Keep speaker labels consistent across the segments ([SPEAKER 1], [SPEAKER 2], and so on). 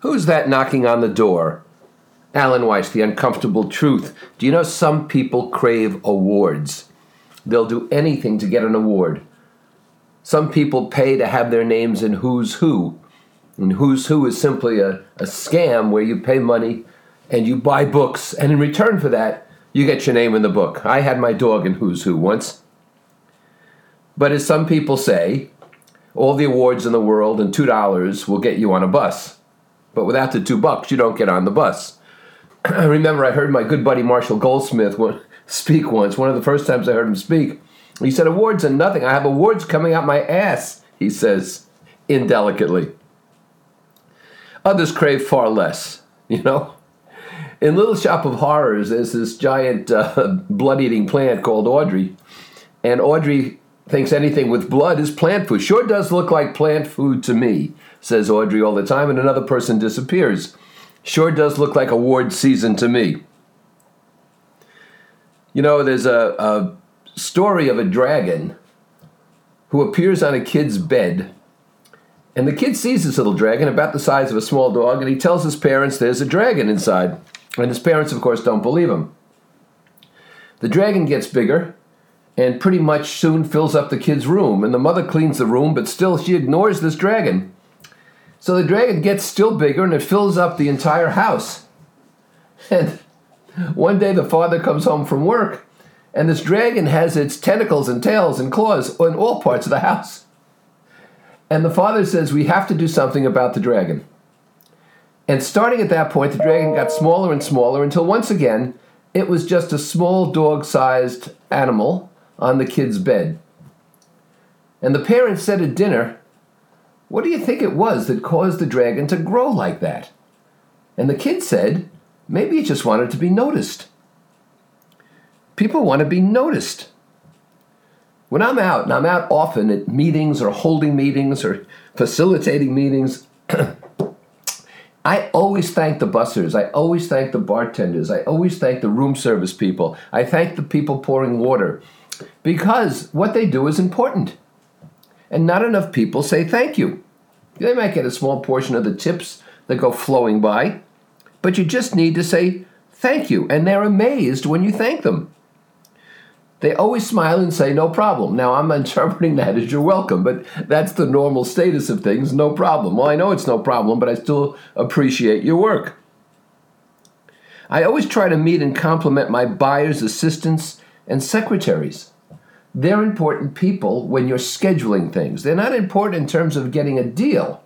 [SPEAKER 1] Who's that knocking on the door? Alan Weiss, The Uncomfortable Truth. Do you know some people crave awards? They'll do anything to get an award. Some people pay to have their names in Who's Who. And Who's Who is simply a, a scam where you pay money and you buy books, and in return for that, you get your name in the book. I had my dog in Who's Who once. But as some people say, all the awards in the world and $2 will get you on a bus. But without the two bucks, you don't get on the bus. I remember I heard my good buddy Marshall Goldsmith speak once, one of the first times I heard him speak. He said, Awards are nothing. I have awards coming out my ass, he says indelicately. Others crave far less, you know? In Little Shop of Horrors, there's this giant uh, blood eating plant called Audrey. And Audrey thinks anything with blood is plant food. Sure does look like plant food to me, says Audrey all the time, and another person disappears. Sure does look like award season to me. You know, there's a, a story of a dragon who appears on a kid's bed. And the kid sees this little dragon about the size of a small dog, and he tells his parents there's a dragon inside. And his parents, of course, don't believe him. The dragon gets bigger and pretty much soon fills up the kid's room. And the mother cleans the room, but still she ignores this dragon. So the dragon gets still bigger and it fills up the entire house. And one day the father comes home from work and this dragon has its tentacles and tails and claws in all parts of the house. And the father says, We have to do something about the dragon. And starting at that point, the dragon got smaller and smaller until once again it was just a small dog sized animal on the kid's bed. And the parents said at dinner, What do you think it was that caused the dragon to grow like that? And the kid said, Maybe it just wanted to be noticed. People want to be noticed. When I'm out, and I'm out often at meetings or holding meetings or facilitating meetings, I always thank the bussers. I always thank the bartenders. I always thank the room service people. I thank the people pouring water because what they do is important. And not enough people say thank you. They might get a small portion of the tips that go flowing by, but you just need to say thank you. And they're amazed when you thank them. They always smile and say, no problem. Now, I'm interpreting that as you're welcome, but that's the normal status of things, no problem. Well, I know it's no problem, but I still appreciate your work. I always try to meet and compliment my buyers, assistants, and secretaries. They're important people when you're scheduling things. They're not important in terms of getting a deal,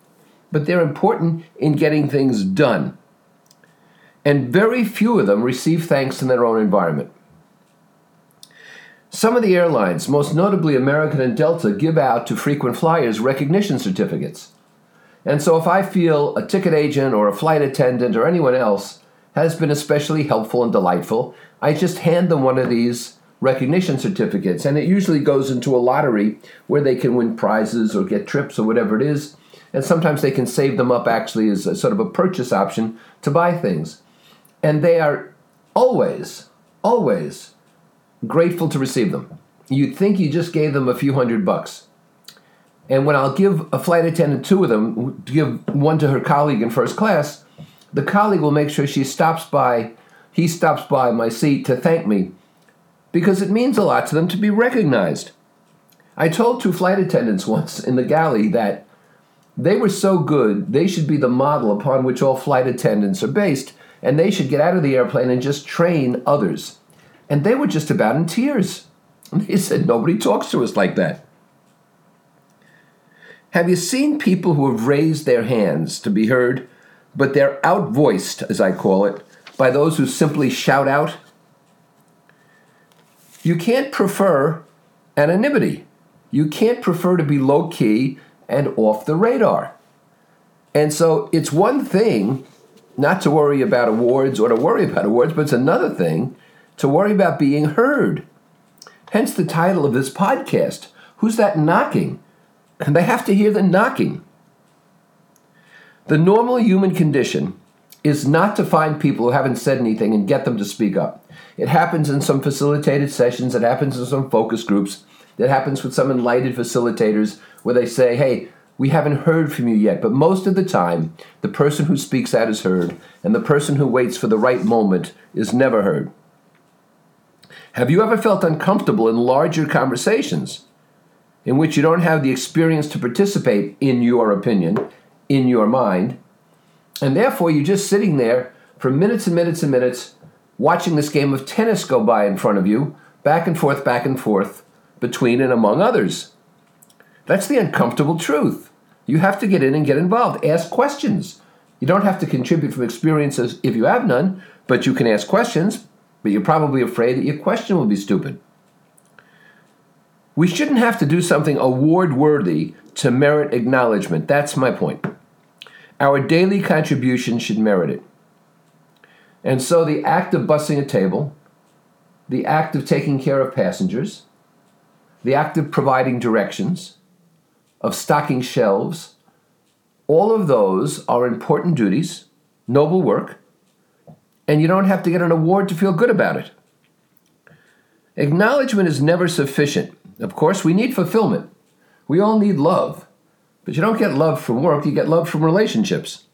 [SPEAKER 1] but they're important in getting things done. And very few of them receive thanks in their own environment. Some of the airlines, most notably American and Delta, give out to frequent flyers recognition certificates. And so if I feel a ticket agent or a flight attendant or anyone else has been especially helpful and delightful, I just hand them one of these recognition certificates. And it usually goes into a lottery where they can win prizes or get trips or whatever it is. And sometimes they can save them up actually as a sort of a purchase option to buy things. And they are always, always grateful to receive them. You'd think you just gave them a few hundred bucks. And when I'll give a flight attendant two of them, give one to her colleague in first class, the colleague will make sure she stops by, he stops by my seat to thank me because it means a lot to them to be recognized. I told two flight attendants once in the galley that they were so good, they should be the model upon which all flight attendants are based, and they should get out of the airplane and just train others. And they were just about in tears. And they said, Nobody talks to us like that. Have you seen people who have raised their hands to be heard, but they're outvoiced, as I call it, by those who simply shout out? You can't prefer anonymity. You can't prefer to be low key and off the radar. And so it's one thing not to worry about awards or to worry about awards, but it's another thing to worry about being heard. Hence the title of this podcast Who's That Knocking? And they have to hear the knocking. The normal human condition is not to find people who haven't said anything and get them to speak up. It happens in some facilitated sessions, it happens in some focus groups, it happens with some enlightened facilitators where they say, hey, we haven't heard from you yet, but most of the time, the person who speaks out is heard, and the person who waits for the right moment is never heard. Have you ever felt uncomfortable in larger conversations in which you don't have the experience to participate in your opinion, in your mind, and therefore you're just sitting there for minutes and minutes and minutes watching this game of tennis go by in front of you, back and forth, back and forth, between and among others? That's the uncomfortable truth. You have to get in and get involved. Ask questions. You don't have to contribute from experiences if you have none, but you can ask questions, but you're probably afraid that your question will be stupid. We shouldn't have to do something award worthy to merit acknowledgement. That's my point. Our daily contribution should merit it. And so the act of bussing a table, the act of taking care of passengers, the act of providing directions, of stocking shelves, all of those are important duties, noble work, and you don't have to get an award to feel good about it. Acknowledgement is never sufficient. Of course, we need fulfillment. We all need love. But you don't get love from work, you get love from relationships.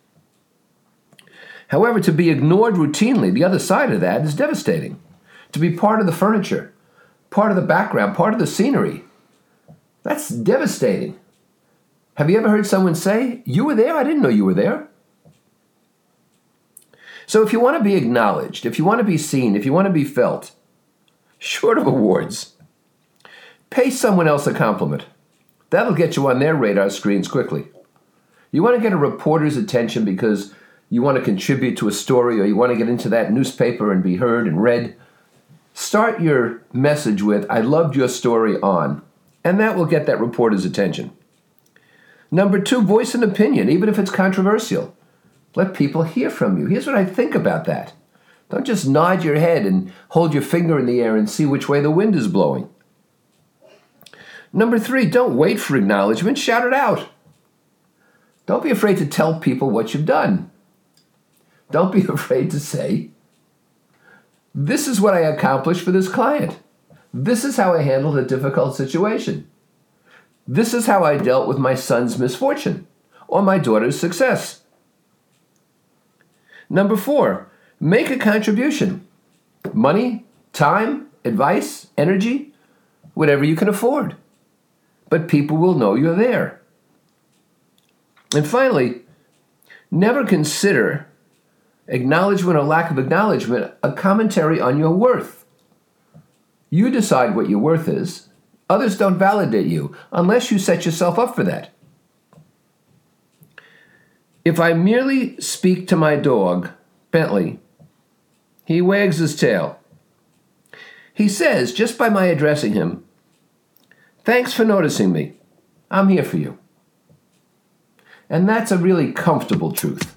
[SPEAKER 1] However, to be ignored routinely, the other side of that is devastating. To be part of the furniture, part of the background, part of the scenery, that's devastating. Have you ever heard someone say, You were there? I didn't know you were there. So, if you want to be acknowledged, if you want to be seen, if you want to be felt, short of awards, pay someone else a compliment. That'll get you on their radar screens quickly. You want to get a reporter's attention because you want to contribute to a story or you want to get into that newspaper and be heard and read. Start your message with, I loved your story on, and that will get that reporter's attention. Number two, voice an opinion, even if it's controversial. Let people hear from you. Here's what I think about that. Don't just nod your head and hold your finger in the air and see which way the wind is blowing. Number three, don't wait for acknowledgement, shout it out. Don't be afraid to tell people what you've done. Don't be afraid to say, This is what I accomplished for this client. This is how I handled a difficult situation. This is how I dealt with my son's misfortune or my daughter's success. Number four, make a contribution. Money, time, advice, energy, whatever you can afford. But people will know you're there. And finally, never consider acknowledgement or lack of acknowledgement a commentary on your worth. You decide what your worth is, Others don't validate you unless you set yourself up for that. If I merely speak to my dog, Bentley, he wags his tail. He says, just by my addressing him, Thanks for noticing me. I'm here for you. And that's a really comfortable truth.